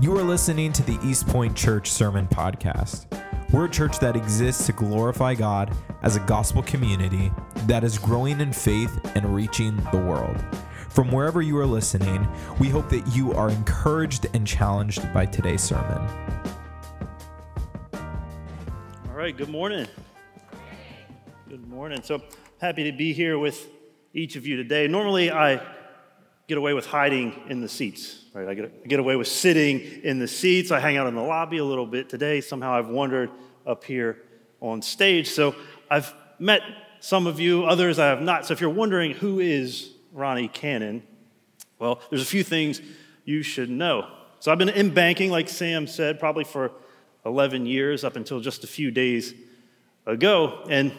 You are listening to the East Point Church Sermon Podcast. We're a church that exists to glorify God as a gospel community that is growing in faith and reaching the world. From wherever you are listening, we hope that you are encouraged and challenged by today's sermon. All right, good morning. Good morning. So happy to be here with each of you today. Normally, I get away with hiding in the seats, right? I get, get away with sitting in the seats. I hang out in the lobby a little bit. Today, somehow I've wandered up here on stage. So I've met some of you, others I have not. So if you're wondering who is Ronnie Cannon, well, there's a few things you should know. So I've been in banking, like Sam said, probably for 11 years up until just a few days ago. And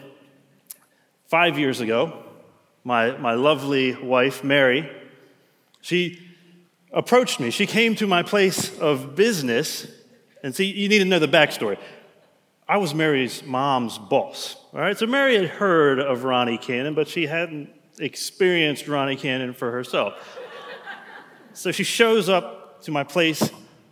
five years ago, my, my lovely wife, Mary, she approached me. She came to my place of business. And see, you need to know the backstory. I was Mary's mom's boss. All right, so Mary had heard of Ronnie Cannon, but she hadn't experienced Ronnie Cannon for herself. so she shows up to my place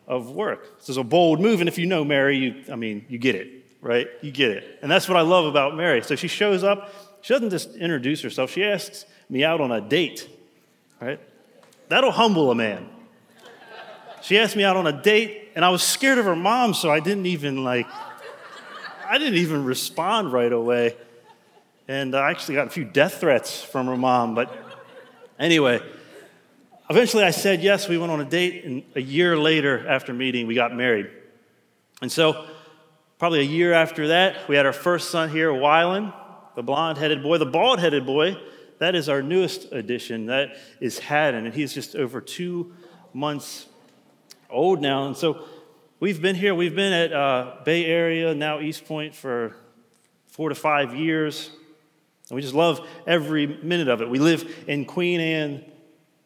of work. This is a bold move, and if you know Mary, you, I mean, you get it, right? You get it. And that's what I love about Mary. So she shows up, she doesn't just introduce herself, she asks me out on a date, right? That'll humble a man. She asked me out on a date, and I was scared of her mom, so I didn't even like, I didn't even respond right away. And I actually got a few death threats from her mom. But anyway, eventually I said yes. We went on a date, and a year later, after meeting, we got married. And so, probably a year after that, we had our first son here, Wylan, the blonde headed boy, the bald headed boy that is our newest addition. That is Haddon, and he's just over two months old now. And so we've been here, we've been at uh, Bay Area, now East Point, for four to five years. And we just love every minute of it. We live in Queen Anne,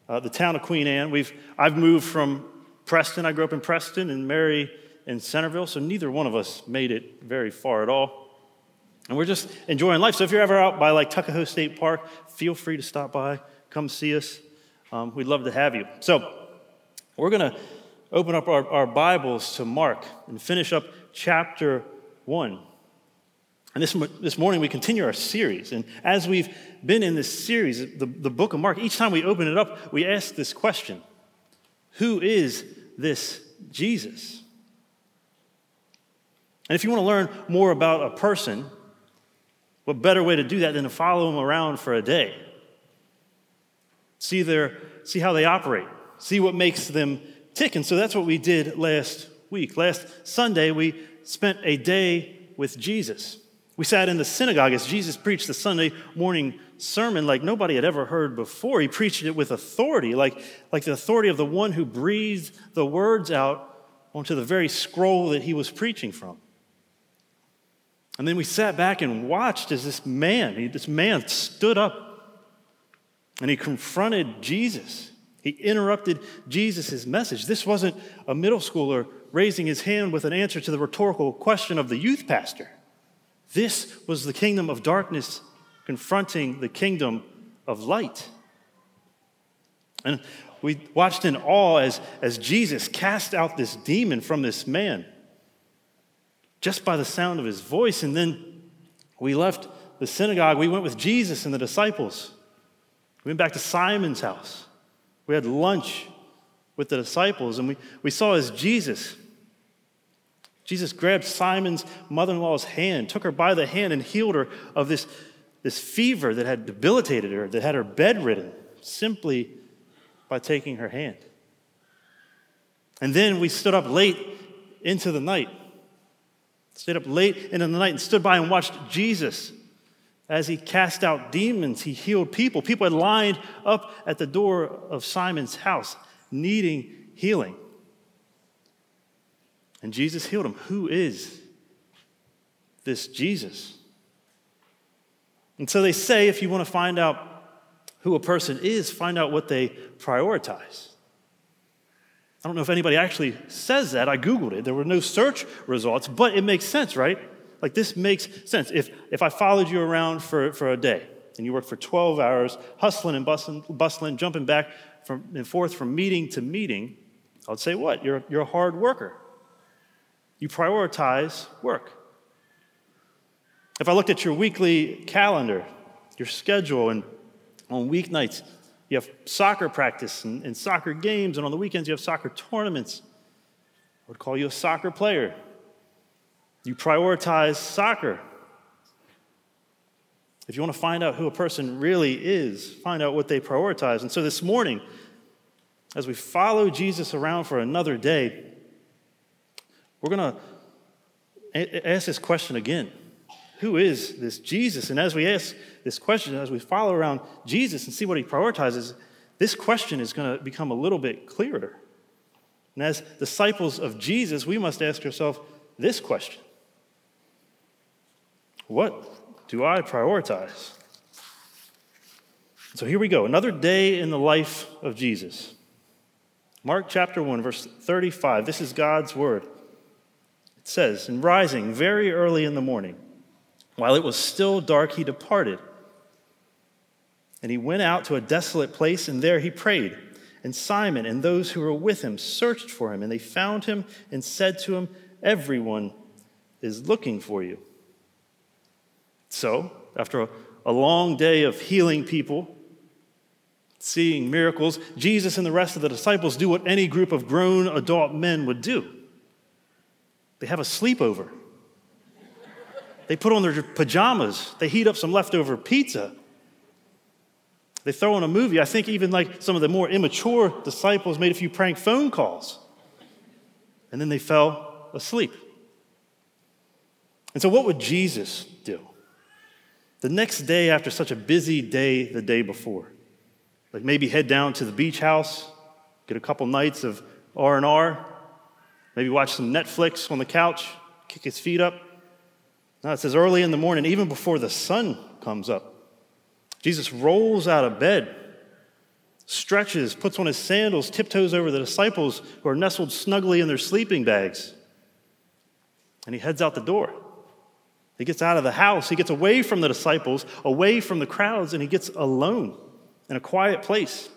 uh, the town of Queen Anne. We've, I've moved from Preston. I grew up in Preston, and Mary in Centreville, so neither one of us made it very far at all. And we're just enjoying life. So if you're ever out by like Tuckahoe State Park, feel free to stop by, come see us. Um, we'd love to have you. So we're going to open up our, our Bibles to Mark and finish up chapter 1. And this, this morning we continue our series. And as we've been in this series, the, the book of Mark, each time we open it up, we ask this question Who is this Jesus? And if you want to learn more about a person, what better way to do that than to follow them around for a day? See, their, see how they operate, see what makes them tick. And so that's what we did last week. Last Sunday, we spent a day with Jesus. We sat in the synagogue as Jesus preached the Sunday morning sermon like nobody had ever heard before. He preached it with authority, like, like the authority of the one who breathed the words out onto the very scroll that he was preaching from. And then we sat back and watched as this man, this man stood up and he confronted Jesus. He interrupted Jesus' message. This wasn't a middle schooler raising his hand with an answer to the rhetorical question of the youth pastor. This was the kingdom of darkness confronting the kingdom of light. And we watched in awe as, as Jesus cast out this demon from this man just by the sound of his voice. And then we left the synagogue. We went with Jesus and the disciples. We went back to Simon's house. We had lunch with the disciples, and we, we saw as Jesus. Jesus grabbed Simon's mother in law's hand, took her by the hand, and healed her of this, this fever that had debilitated her, that had her bedridden, simply by taking her hand. And then we stood up late into the night stayed up late into the night and stood by and watched Jesus as he cast out demons, he healed people. People had lined up at the door of Simon's house needing healing. And Jesus healed them. Who is this Jesus? And so they say if you want to find out who a person is, find out what they prioritize. I don't know if anybody actually says that. I Googled it. There were no search results, but it makes sense, right? Like this makes sense. If, if I followed you around for, for a day and you worked for 12 hours, hustling and bustling, bustling jumping back from, and forth from meeting to meeting, I would say what? You're, you're a hard worker. You prioritize work. If I looked at your weekly calendar, your schedule, and on weeknights, you have soccer practice and, and, soccer games, and on the weekends, you have soccer tournaments. I would call you a soccer player. You prioritize soccer. If you want to find out who a person really is, find out what they prioritize. And so this morning, as we follow Jesus around for another day, we're going to ask this question again Who is this Jesus? And as we ask this question, as we follow around Jesus and see what he prioritizes, this question is going to become a little bit clearer. And as disciples of Jesus, we must ask ourselves this question What do I prioritize? So here we go. Another day in the life of Jesus. Mark chapter 1, verse 35. This is God's word. It says, In rising very early in the morning, while it was still dark, he departed. And he went out to a desolate place, and there he prayed. And Simon and those who were with him searched for him, and they found him and said to him, Everyone is looking for you. So, after a, a long day of healing people, seeing miracles, Jesus and the rest of the disciples do what any group of grown adult men would do they have a sleepover. They put on their pajamas, they heat up some leftover pizza. They throw on a movie. I think even like some of the more immature disciples made a few prank phone calls. And then they fell asleep. And so, what would Jesus do? The next day after such a busy day the day before, like maybe head down to the beach house, get a couple nights of R&R, maybe watch some Netflix on the couch, kick his feet up. Now it says early in the morning, even before the sun comes up, Jesus rolls out of bed, stretches, puts on his sandals, tiptoes over the disciples who are nestled snugly in their sleeping bags, and he heads out the door. He gets out of the house, he gets away from the disciples, away from the crowds, and he gets alone in a quiet place.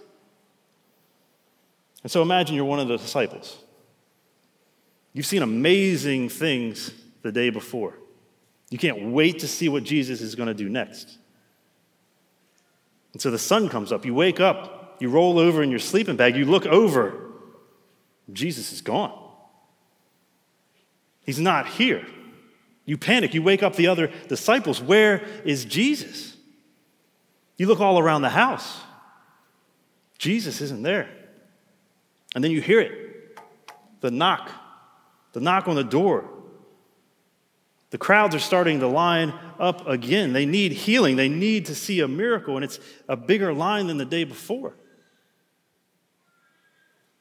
And so imagine you're one of the disciples. You've seen amazing things the day before. You can't wait to see what Jesus is going to do next. And so the sun comes up. You wake up, you roll over in your sleeping bag, you look over. Jesus is gone. He's not here. You panic. You wake up the other disciples. Where is Jesus? You look all around the house. Jesus isn't there. And then you hear it the knock, the knock on the door. The crowds are starting to line up again. They need healing, they need to see a miracle, and it's a bigger line than the day before.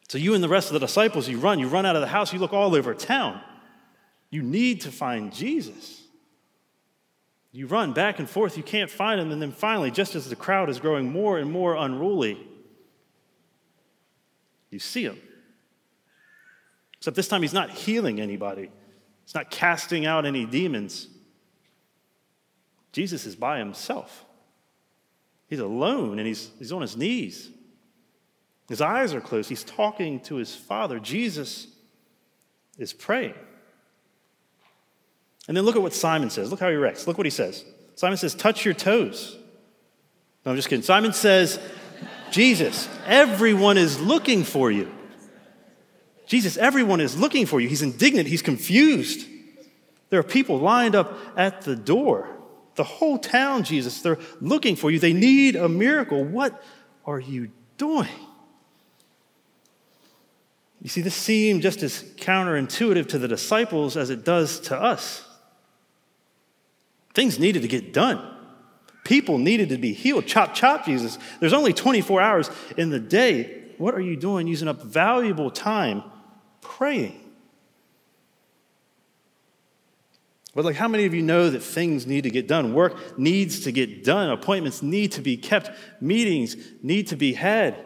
So, you and the rest of the disciples, you run, you run out of the house, you look all over town. You need to find Jesus. You run back and forth, you can't find him, and then finally, just as the crowd is growing more and more unruly, you see him. Except this time, he's not healing anybody, he's not casting out any demons. Jesus is by himself. He's alone and he's, he's on his knees. His eyes are closed. He's talking to his Father. Jesus is praying. And then look at what Simon says. Look how he reacts. Look what he says. Simon says, Touch your toes. No, I'm just kidding. Simon says, Jesus, everyone is looking for you. Jesus, everyone is looking for you. He's indignant. He's confused. There are people lined up at the door. The whole town, Jesus, they're looking for you. They need a miracle. What are you doing? You see, this seemed just as counterintuitive to the disciples as it does to us. Things needed to get done. People needed to be healed. Chop, chop, Jesus. There's only 24 hours in the day. What are you doing using up valuable time praying? But, like, how many of you know that things need to get done? Work needs to get done. Appointments need to be kept. Meetings need to be had.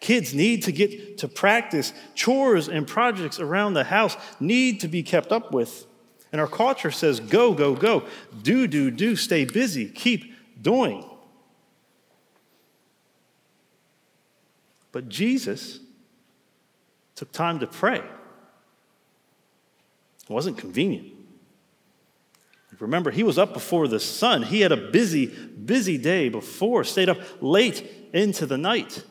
Kids need to get to practice. Chores and projects around the house need to be kept up with. And our culture says go, go, go. Do, do, do. Stay busy. Keep doing. But Jesus took time to pray. It wasn't convenient. Remember, he was up before the sun. He had a busy, busy day before, stayed up late into the night.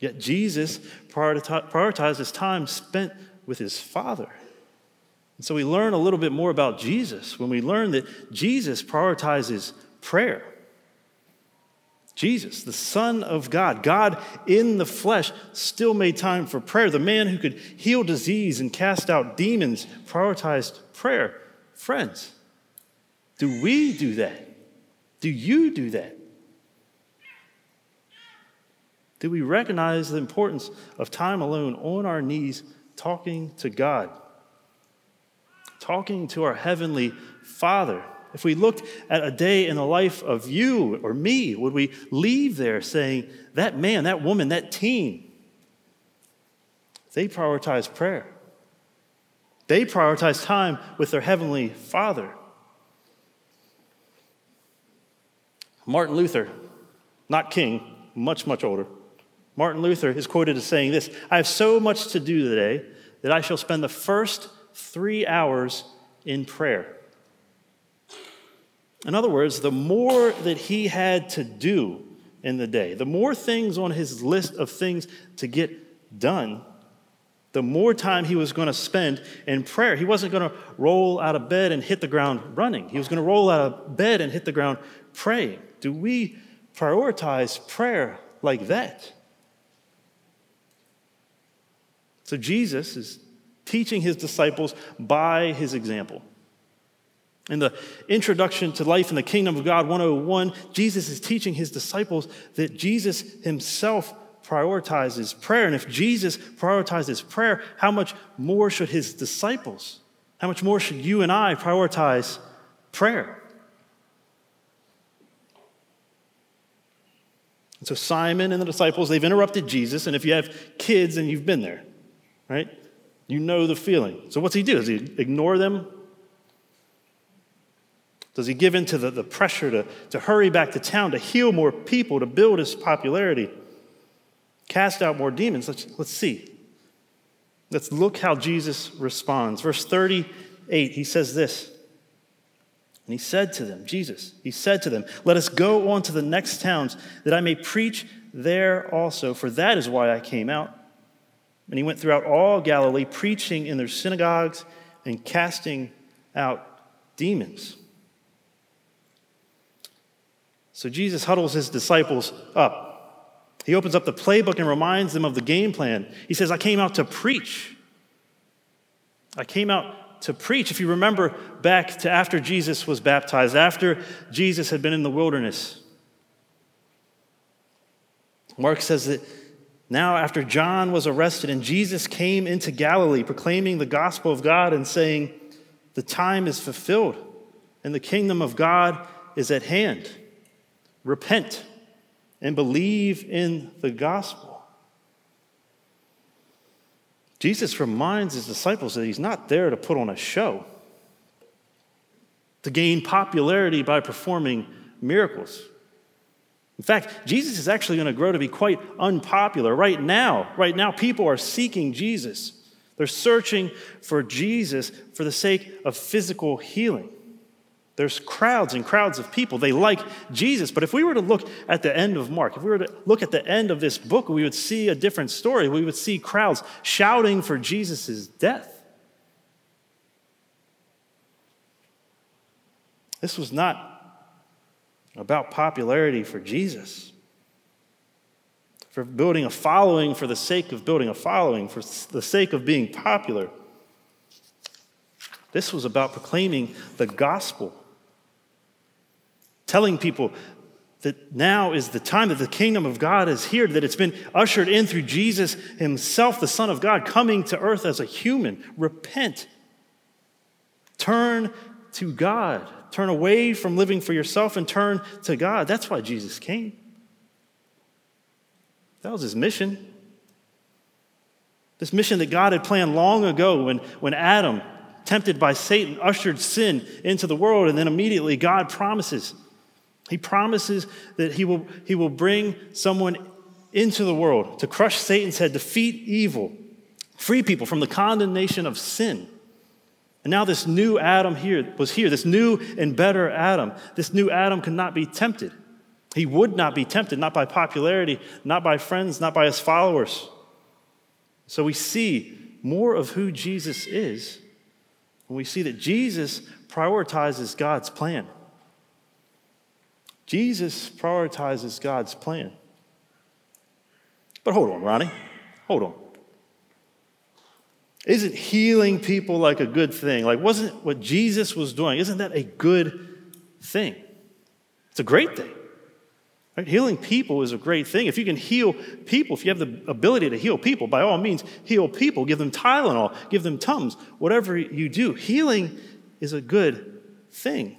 Yet Jesus prioritized his time spent with his Father. And so we learn a little bit more about Jesus when we learn that Jesus prioritizes prayer. Jesus, the Son of God, God in the flesh, still made time for prayer. The man who could heal disease and cast out demons prioritized prayer. Friends, do we do that? Do you do that? Do we recognize the importance of time alone on our knees talking to God? Talking to our Heavenly Father. If we looked at a day in the life of you or me, would we leave there saying, that man, that woman, that teen, they prioritize prayer? They prioritize time with their Heavenly Father. Martin Luther, not king, much, much older. Martin Luther is quoted as saying this I have so much to do today that I shall spend the first three hours in prayer. In other words, the more that he had to do in the day, the more things on his list of things to get done, the more time he was going to spend in prayer. He wasn't going to roll out of bed and hit the ground running. He was going to roll out of bed and hit the ground praying. Do we prioritize prayer like that? So Jesus is teaching his disciples by his example. In the introduction to life in the kingdom of God 101, Jesus is teaching his disciples that Jesus himself prioritizes prayer. And if Jesus prioritizes prayer, how much more should his disciples, how much more should you and I prioritize prayer? And so Simon and the disciples, they've interrupted Jesus. And if you have kids and you've been there, right, you know the feeling. So what's he do? Does he ignore them? Does he give in to the, the pressure to, to hurry back to town, to heal more people, to build his popularity, cast out more demons? Let's, let's see. Let's look how Jesus responds. Verse 38, he says this. And he said to them, Jesus, he said to them, Let us go on to the next towns, that I may preach there also, for that is why I came out. And he went throughout all Galilee, preaching in their synagogues and casting out demons. So Jesus huddles his disciples up. He opens up the playbook and reminds them of the game plan. He says, I came out to preach. I came out to preach. If you remember back to after Jesus was baptized, after Jesus had been in the wilderness, Mark says that now, after John was arrested and Jesus came into Galilee proclaiming the gospel of God and saying, The time is fulfilled and the kingdom of God is at hand repent and believe in the gospel. Jesus reminds his disciples that he's not there to put on a show, to gain popularity by performing miracles. In fact, Jesus is actually going to grow to be quite unpopular right now. Right now, people are seeking Jesus. They're searching for Jesus for the sake of physical healing. There's crowds and crowds of people. They like Jesus. But if we were to look at the end of Mark, if we were to look at the end of this book, we would see a different story. We would see crowds shouting for Jesus' death. This was not about popularity for Jesus, for building a following for the sake of building a following, for the sake of being popular. This was about proclaiming the gospel telling people that now is the time that the kingdom of God is here, that it's been ushered in through Jesus himself, the Son of God, coming to earth as a human. Repent. Turn to God. Turn away from living for yourself and turn to God. That's why Jesus came. That was his mission. This mission that God had planned long ago when, when Adam, tempted by Satan, ushered sin into the world, and then immediately God promises he promises that he will, he will bring someone into the world to crush Satan's head, defeat evil, free people from the condemnation of sin. And now this new Adam here was here, this new and better Adam. This new Adam could not be tempted. He would not be tempted, not by popularity, not by friends, not by his followers. So we see more of who Jesus is when we see that Jesus prioritizes God's plan. Jesus prioritizes God's plan. But hold on, Ronnie. Hold on. Isn't healing people like a good thing? Like, wasn't what Jesus was doing, isn't that a good thing? It's a great thing. Right? Healing people is a great thing. If you can heal people, if you have the ability to heal people, by all means, heal people. Give them Tylenol, give them Tums, whatever you do. Healing is a good thing.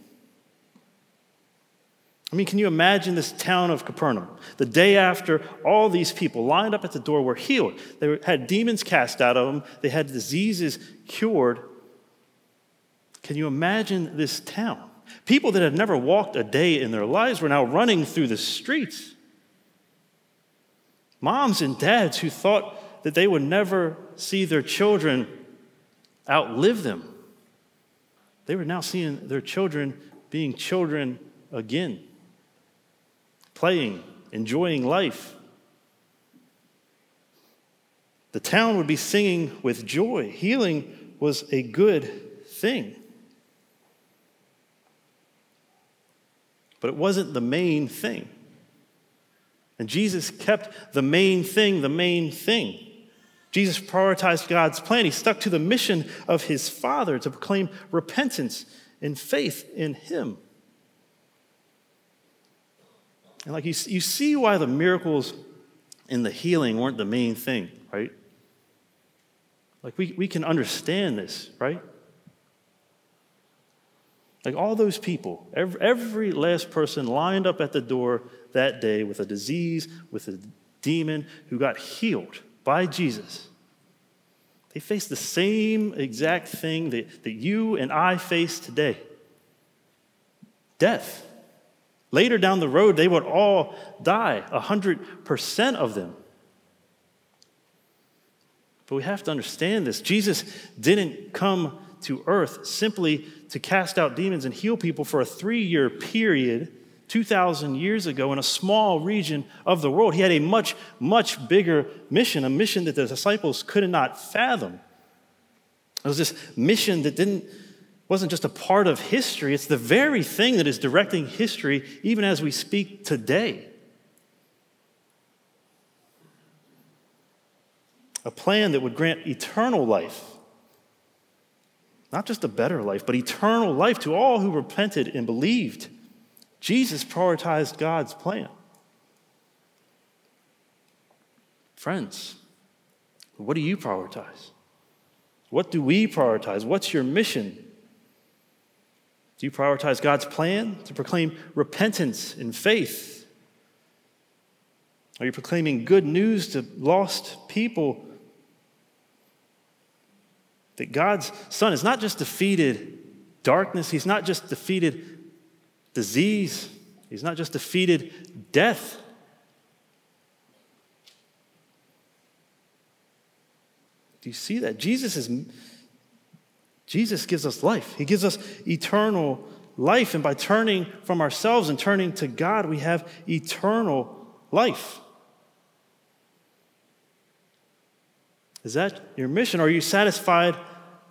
I mean, can you imagine this town of Capernaum? The day after all these people lined up at the door were healed. They had demons cast out of them, they had diseases cured. Can you imagine this town? People that had never walked a day in their lives were now running through the streets. Moms and dads who thought that they would never see their children outlive them, they were now seeing their children being children again playing, enjoying life. The town would be singing with joy. Healing was a good thing. But it wasn't the main thing. And Jesus kept the main thing the main thing. Jesus prioritized God's plan. He stuck to the mission of his Father to proclaim repentance and faith in him. And like you, you see why the miracles and the healing weren't the main thing, right? Like we, we can understand this, right? Like all those people, every, every last person lined up at the door that day with a disease, with a demon who got healed by Jesus. They faced the same exact thing that, that you and I face today death. Later down the road, they would all die, 100% of them. But we have to understand this. Jesus didn't come to earth simply to cast out demons and heal people for a three year period 2,000 years ago in a small region of the world. He had a much, much bigger mission, a mission that the disciples could not fathom. It was this mission that didn't wasn't just a part of history, it's the very thing that is directing history even as we speak today. A plan that would grant eternal life. Not just a better life, but eternal life to all who repented and believed. Jesus prioritized God's plan. Friends, what do you prioritize? What do we prioritize? What's your mission? Do you prioritize God's plan to proclaim repentance and faith? Are you proclaiming good news to lost people? That God's Son has not just defeated darkness, He's not just defeated disease, He's not just defeated death. Do you see that? Jesus is Jesus gives us life. He gives us eternal life. And by turning from ourselves and turning to God, we have eternal life. Is that your mission? Are you satisfied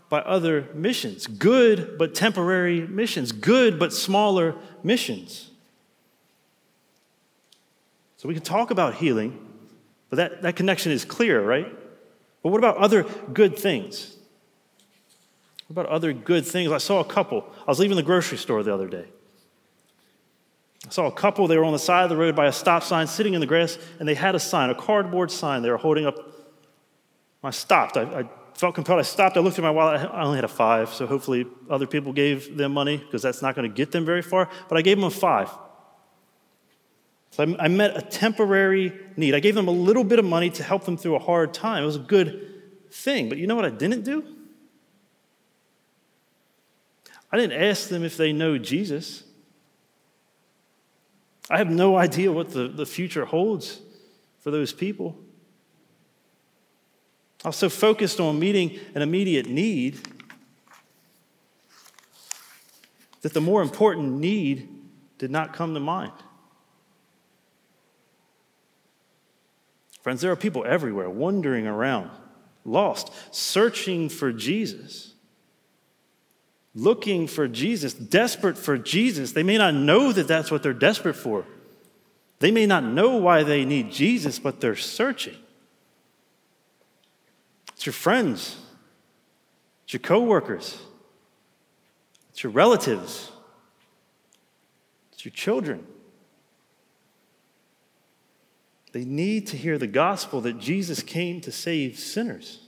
by other missions? Good but temporary missions, good but smaller missions. So we can talk about healing, but that, that connection is clear, right? But what about other good things? What about other good things? I saw a couple. I was leaving the grocery store the other day. I saw a couple, they were on the side of the road by a stop sign sitting in the grass, and they had a sign, a cardboard sign they were holding up. I stopped. I, I felt compelled. I stopped. I looked at my wallet. I only had a five, so hopefully other people gave them money because that's not going to get them very far. But I gave them a five. So I, I met a temporary need. I gave them a little bit of money to help them through a hard time. It was a good thing. But you know what I didn't do? I didn't ask them if they know Jesus. I have no idea what the, the future holds for those people. I was so focused on meeting an immediate need that the more important need did not come to mind. Friends, there are people everywhere wandering around, lost, searching for Jesus, looking for Jesus, desperate for Jesus. They may not know that that's what they're desperate for. They may not know why they need Jesus, but they're searching. It's your friends, it's your coworkers, it's your relatives, it's your children. They need to hear the gospel that Jesus came to save sinners.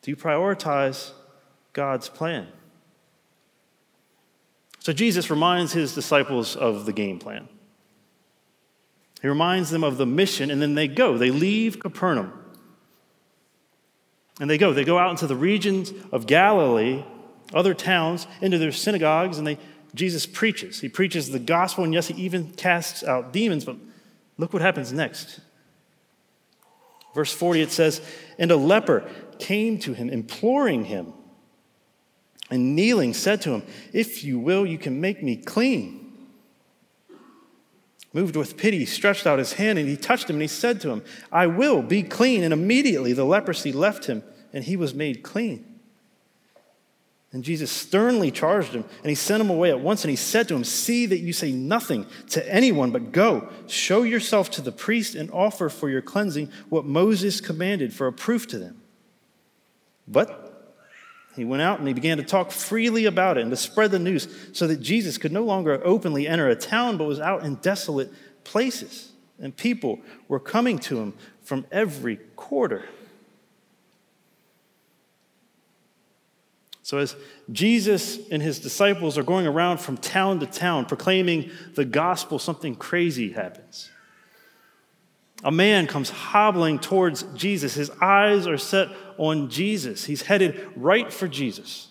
Do you prioritize God's plan? So Jesus reminds his disciples of the game plan. He reminds them of the mission, and then they go. They leave Capernaum. And they go. They go out into the regions of Galilee, other towns, into their synagogues, and they, Jesus preaches. He preaches the gospel, and yes, he even casts out demons, but look what happens next. Verse 40, it says, And a leper came to him, imploring him and kneeling said to him, If you will, you can make me clean. Moved with pity, he stretched out his hand and he touched him and he said to him, I will be clean. And immediately the leprosy left him and he was made clean. And Jesus sternly charged him and he sent him away at once and he said to him, See that you say nothing to anyone, but go, show yourself to the priest and offer for your cleansing what Moses commanded for a proof to them. But he went out and he began to talk freely about it and to spread the news so that Jesus could no longer openly enter a town, but was out in desolate places. And people were coming to him from every quarter. So, as Jesus and his disciples are going around from town to town proclaiming the gospel, something crazy happens. A man comes hobbling towards Jesus. His eyes are set on Jesus. He's headed right for Jesus.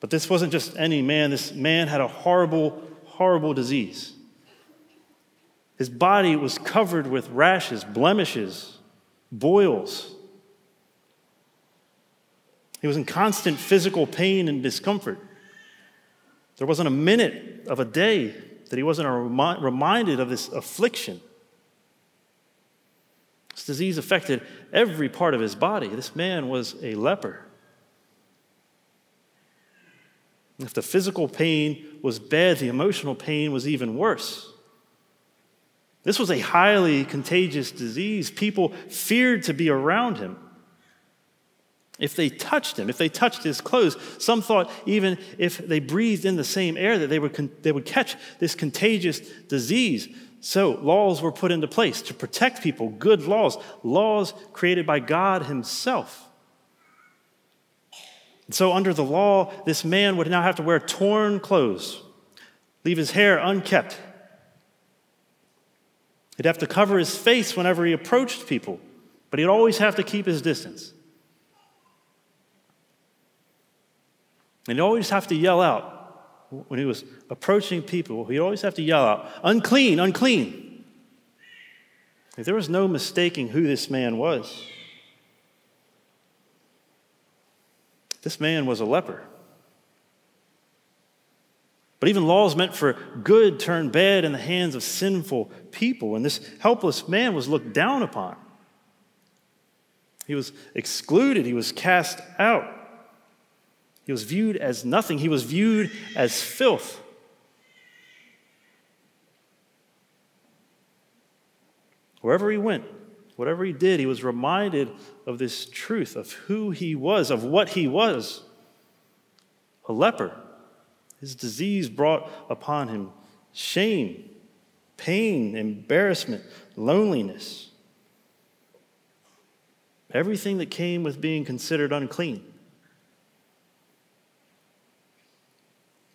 But this wasn't just any man, this man had a horrible, horrible disease. His body was covered with rashes, blemishes, boils. He was in constant physical pain and discomfort. There wasn't a minute of a day that he wasn't reminded of this affliction. This disease affected every part of his body. This man was a leper. If the physical pain was bad, the emotional pain was even worse. This was a highly contagious disease. People feared to be around him. If they touched him, if they touched his clothes, some thought even if they breathed in the same air that they would, they would catch this contagious disease. So, laws were put into place to protect people, good laws, laws created by God Himself. And so, under the law, this man would now have to wear torn clothes, leave his hair unkept. He'd have to cover his face whenever he approached people, but he'd always have to keep his distance. And he'd always have to yell out, when he was approaching people, he'd always have to yell out, unclean, unclean. There was no mistaking who this man was. This man was a leper. But even laws meant for good turned bad in the hands of sinful people, and this helpless man was looked down upon. He was excluded, he was cast out. He was viewed as nothing, he was viewed as filth. Wherever he went, whatever he did, he was reminded of this truth of who he was, of what he was a leper. His disease brought upon him shame, pain, embarrassment, loneliness. Everything that came with being considered unclean.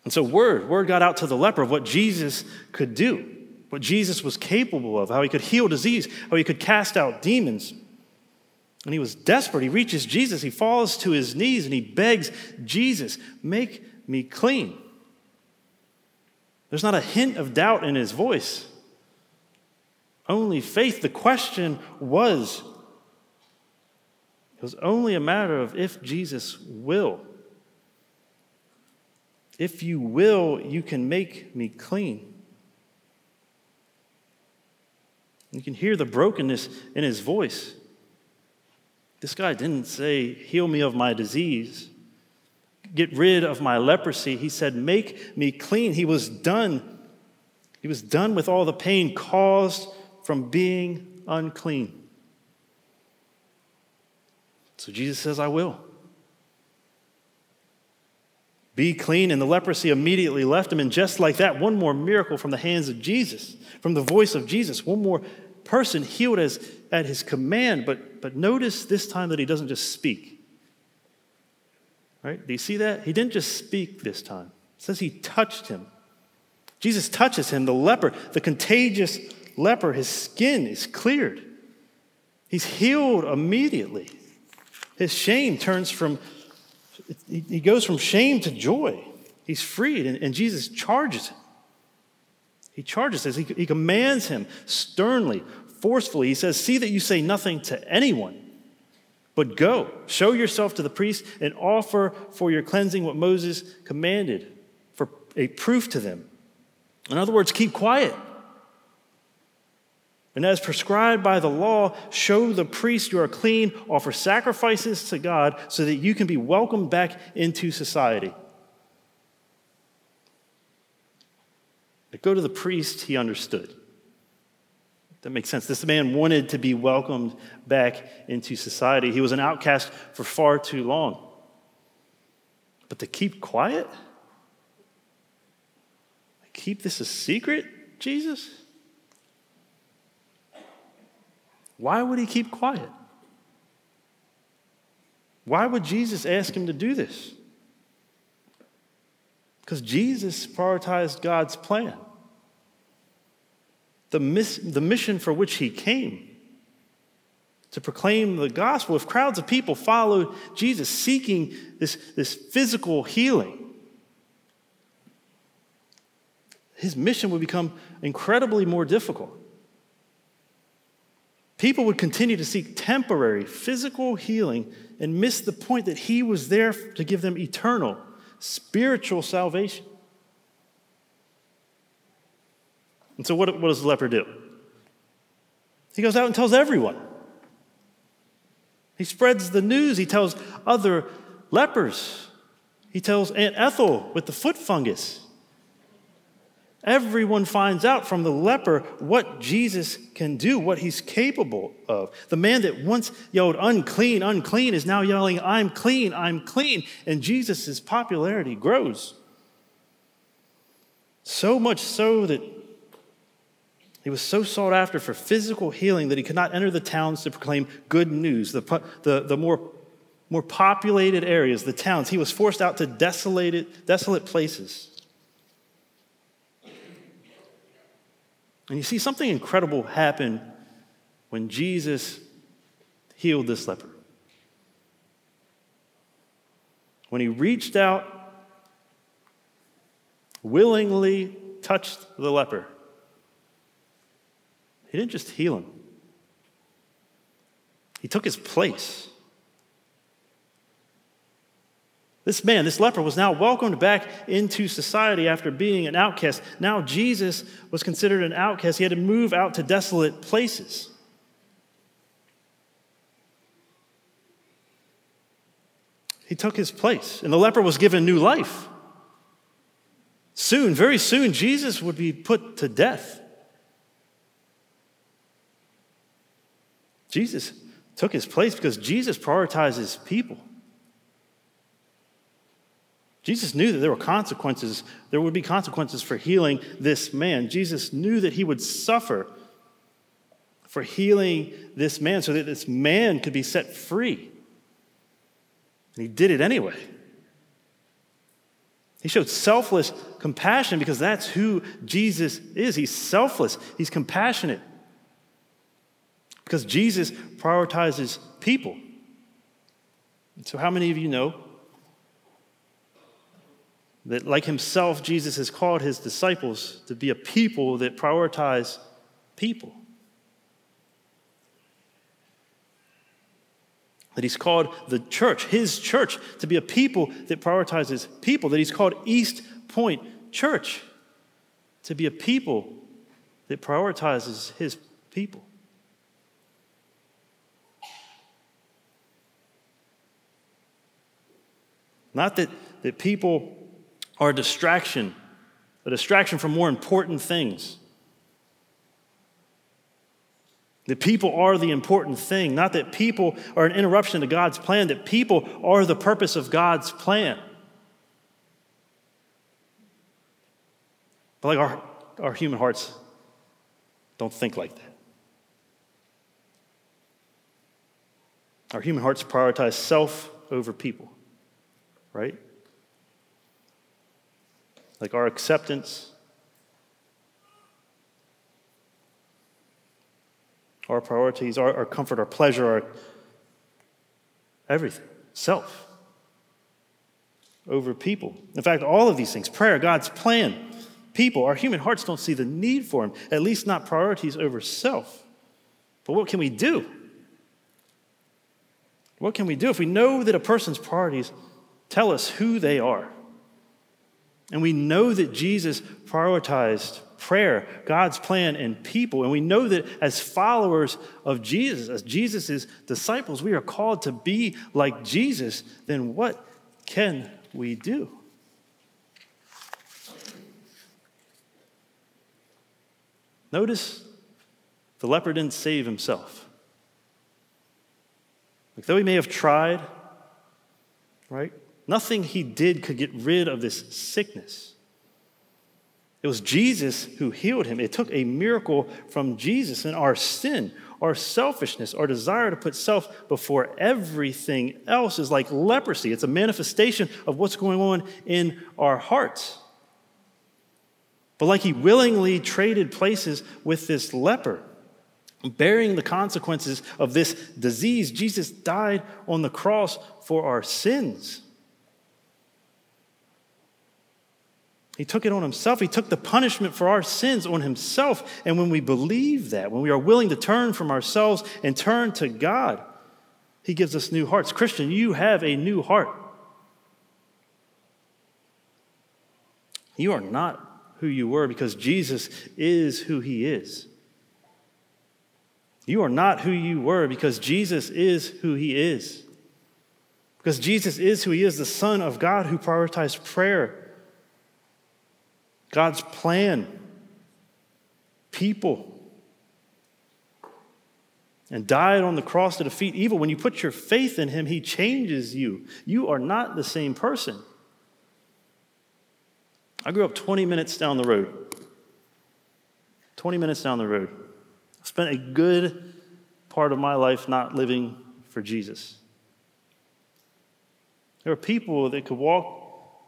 And so word, word got out to the leper of what Jesus could do, what Jesus was capable of, how he could heal disease, how he could cast out demons. And he was desperate. He reaches Jesus, he falls to his knees, and he begs Jesus, make me clean. There's not a hint of doubt in his voice. Only faith. The question was, it was only a matter of if Jesus will. If you will, you can make me clean. You can hear the brokenness in his voice. This guy didn't say, Heal me of my disease, get rid of my leprosy. He said, Make me clean. He was done. He was done with all the pain caused from being unclean. So Jesus says, I will. Be clean, and the leprosy immediately left him. And just like that, one more miracle from the hands of Jesus, from the voice of Jesus, one more person healed as, at his command. But, but notice this time that he doesn't just speak. Right? Do you see that? He didn't just speak this time. It says he touched him. Jesus touches him, the leper, the contagious leper, his skin is cleared. He's healed immediately. His shame turns from, he goes from shame to joy. He's freed, and, and Jesus charges him. He charges us. He, he commands him sternly, forcefully. He says, See that you say nothing to anyone, but go, show yourself to the priest, and offer for your cleansing what Moses commanded for a proof to them. In other words, keep quiet. And as prescribed by the law, show the priest you are clean, offer sacrifices to God so that you can be welcomed back into society. But go to the priest, he understood. That makes sense. This man wanted to be welcomed back into society. He was an outcast for far too long. But to keep quiet? Keep this a secret, Jesus? Why would he keep quiet? Why would Jesus ask him to do this? Because Jesus prioritized God's plan, the, miss, the mission for which he came to proclaim the gospel. If crowds of people followed Jesus seeking this, this physical healing, his mission would become incredibly more difficult. People would continue to seek temporary physical healing and miss the point that he was there to give them eternal spiritual salvation. And so, what, what does the leper do? He goes out and tells everyone. He spreads the news. He tells other lepers. He tells Aunt Ethel with the foot fungus. Everyone finds out from the leper what Jesus can do, what he's capable of. The man that once yelled, unclean, unclean, is now yelling, I'm clean, I'm clean. And Jesus' popularity grows. So much so that he was so sought after for physical healing that he could not enter the towns to proclaim good news. The, the, the more, more populated areas, the towns, he was forced out to desolated, desolate places. And you see something incredible happen when Jesus healed this leper. When he reached out, willingly touched the leper, he didn't just heal him, he took his place. This man, this leper, was now welcomed back into society after being an outcast. Now Jesus was considered an outcast. He had to move out to desolate places. He took his place, and the leper was given new life. Soon, very soon, Jesus would be put to death. Jesus took his place because Jesus prioritizes people. Jesus knew that there were consequences, there would be consequences for healing this man. Jesus knew that he would suffer for healing this man so that this man could be set free. And he did it anyway. He showed selfless compassion because that's who Jesus is. He's selfless, he's compassionate. Because Jesus prioritizes people. And so, how many of you know that, like himself, Jesus has called his disciples to be a people that prioritize people. That he's called the church, his church, to be a people that prioritizes people. That he's called East Point Church to be a people that prioritizes his people. Not that, that people are a distraction, a distraction from more important things. That people are the important thing, not that people are an interruption to God's plan, that people are the purpose of God's plan. But like our, our human hearts don't think like that. Our human hearts prioritize self over people, right? Like our acceptance, our priorities, our, our comfort, our pleasure, our everything, self over people. In fact, all of these things prayer, God's plan, people, our human hearts don't see the need for Him, at least not priorities over self. But what can we do? What can we do if we know that a person's priorities tell us who they are? And we know that Jesus prioritized prayer, God's plan, and people. And we know that as followers of Jesus, as Jesus' disciples, we are called to be like Jesus. Then what can we do? Notice the leper didn't save himself. Like, though he may have tried, right? Nothing he did could get rid of this sickness. It was Jesus who healed him. It took a miracle from Jesus and our sin, our selfishness, our desire to put self before everything else is like leprosy. It's a manifestation of what's going on in our hearts. But like he willingly traded places with this leper, bearing the consequences of this disease, Jesus died on the cross for our sins. He took it on himself. He took the punishment for our sins on himself. And when we believe that, when we are willing to turn from ourselves and turn to God, he gives us new hearts. Christian, you have a new heart. You are not who you were because Jesus is who he is. You are not who you were because Jesus is who he is. Because Jesus is who he is, the Son of God who prioritized prayer God's plan, people, and died on the cross to defeat evil. When you put your faith in Him, He changes you. You are not the same person. I grew up 20 minutes down the road. 20 minutes down the road. I spent a good part of my life not living for Jesus. There are people that could walk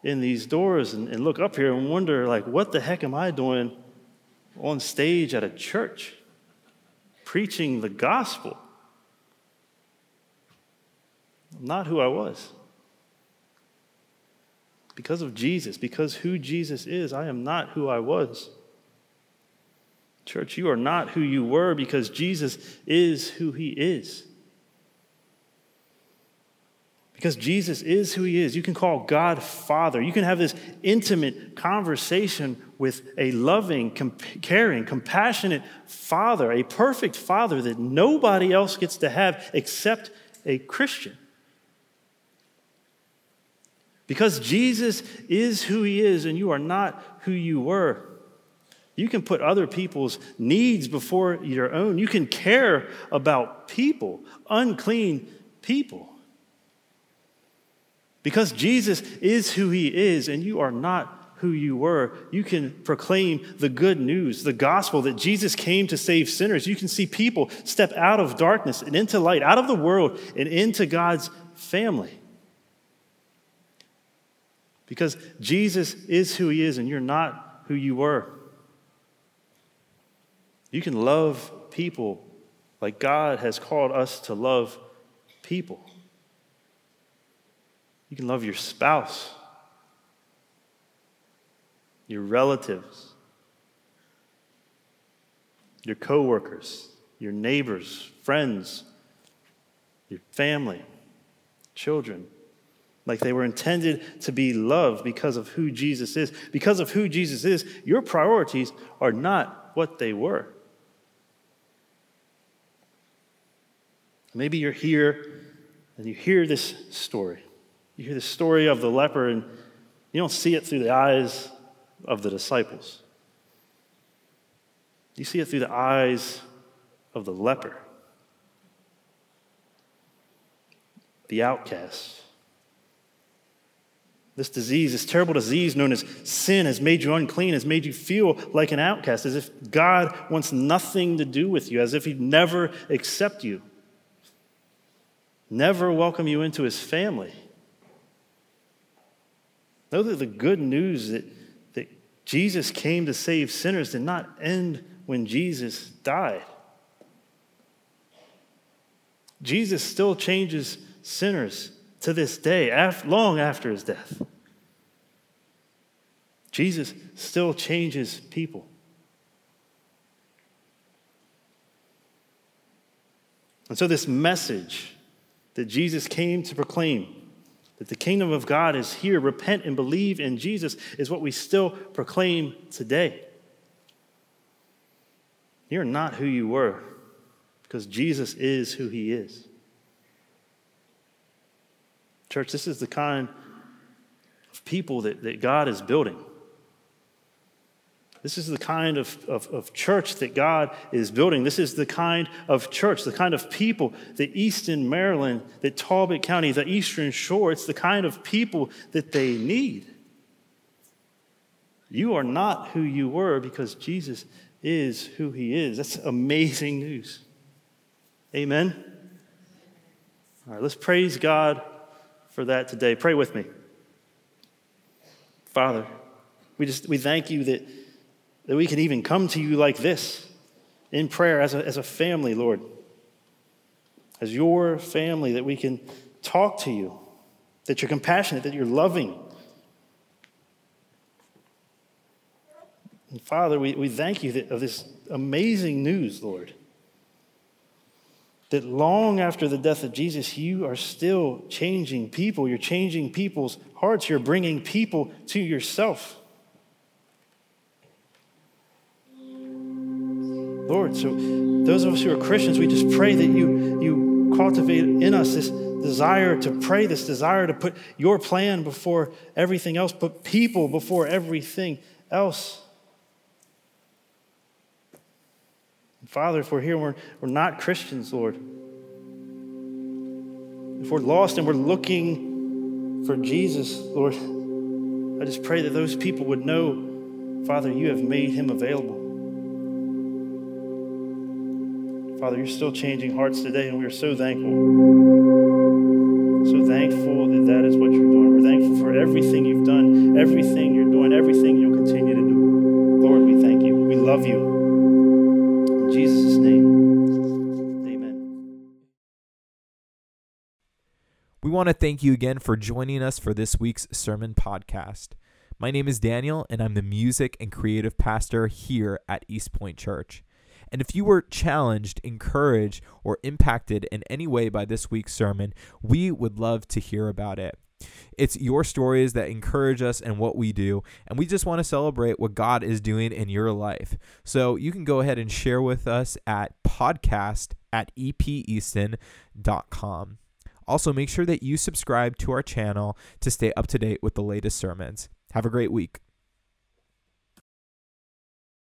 in these doors and, and look up here and wonder, like, what the heck am I doing on stage at a church preaching the gospel? Not who I was. Because of Jesus, because who Jesus is, I am not who I was. Church, you are not who you were because Jesus is who he is. Because Jesus is who he is. You can call God Father. You can have this intimate conversation with a loving, caring, compassionate Father, a perfect Father that nobody else gets to have except a Christian. Because Jesus is who he is and you are not who you were. You can put other people's needs before your own. You can care about people, unclean people. Because Jesus is who he is and you are not who you were, you can proclaim the good news, the gospel that Jesus came to save sinners. You can see people step out of darkness and into light, out of the world and into God's family. Because Jesus is who he is and you're not who you were. You can love people like God has called us to love people. You can love your spouse, your relatives, your coworkers, your neighbors, friends, your family, children. Like they were intended to be loved because of who Jesus is. Because of who Jesus is, your priorities are not what they were. Maybe you're here and you hear this story. You hear the story of the leper and you don't see it through the eyes of the disciples. You see it through the eyes of the leper, the outcast. This disease, this terrible disease known as sin, has made you unclean, has made you feel like an outcast, as if God wants nothing to do with you, as if He'd never accept you, never welcome you into His family. Know that the good news that, that Jesus came to save sinners did not end when Jesus died. Jesus still changes sinners to this day, long after his death. Jesus still changes people. And so, this message that Jesus came to proclaim, that the kingdom of God is here, repent and believe in Jesus, is what we still proclaim today. You're not who you were because Jesus is who he is. Church, this is the kind of people that, that God is building. This is the kind of, of, of, church that God is building. This is the kind of church, the kind of people that Easton, Maryland, that Talbot County, the Eastern Shore, it's the kind of people that they need. You are not who you were because Jesus is who he is. That's amazing news. Amen. All right, let's praise God for that today. Pray with me. Father, we just we thank you that, that we can even come to you like this in prayer as a, as a family, Lord. As your family, that we can talk to you, that you're compassionate, that you're loving. And Father, we, we thank you that, of this amazing news, Lord that long after the death of Jesus, you are still changing people. You're changing people's hearts. You're bringing people to yourself. Lord, so those of us who are Christians, we just pray that you, you cultivate in us this desire to pray, this desire to put your plan before everything else, put people before everything else. Father, if we're here we're, we're not Christians, Lord, if we're lost and we're looking for Jesus, Lord, I just pray that those people would know, Father, you have made him available. Father, you're still changing hearts today, and we are so thankful. So thankful that that is what you're doing. We're thankful for everything you've done, everything you're doing, everything you'll continue to do. Lord, we thank you. We love you. In Jesus' name, amen. We want to thank you again for joining us for this week's sermon podcast. My name is Daniel, and I'm the music and creative pastor here at East Point Church. And if you were challenged, encouraged, or impacted in any way by this week's sermon, we would love to hear about it. It's your stories that encourage us and what we do, and we just want to celebrate what God is doing in your life. So you can go ahead and share with us at podcast at epeaston.com. Also, make sure that you subscribe to our channel to stay up to date with the latest sermons. Have a great week.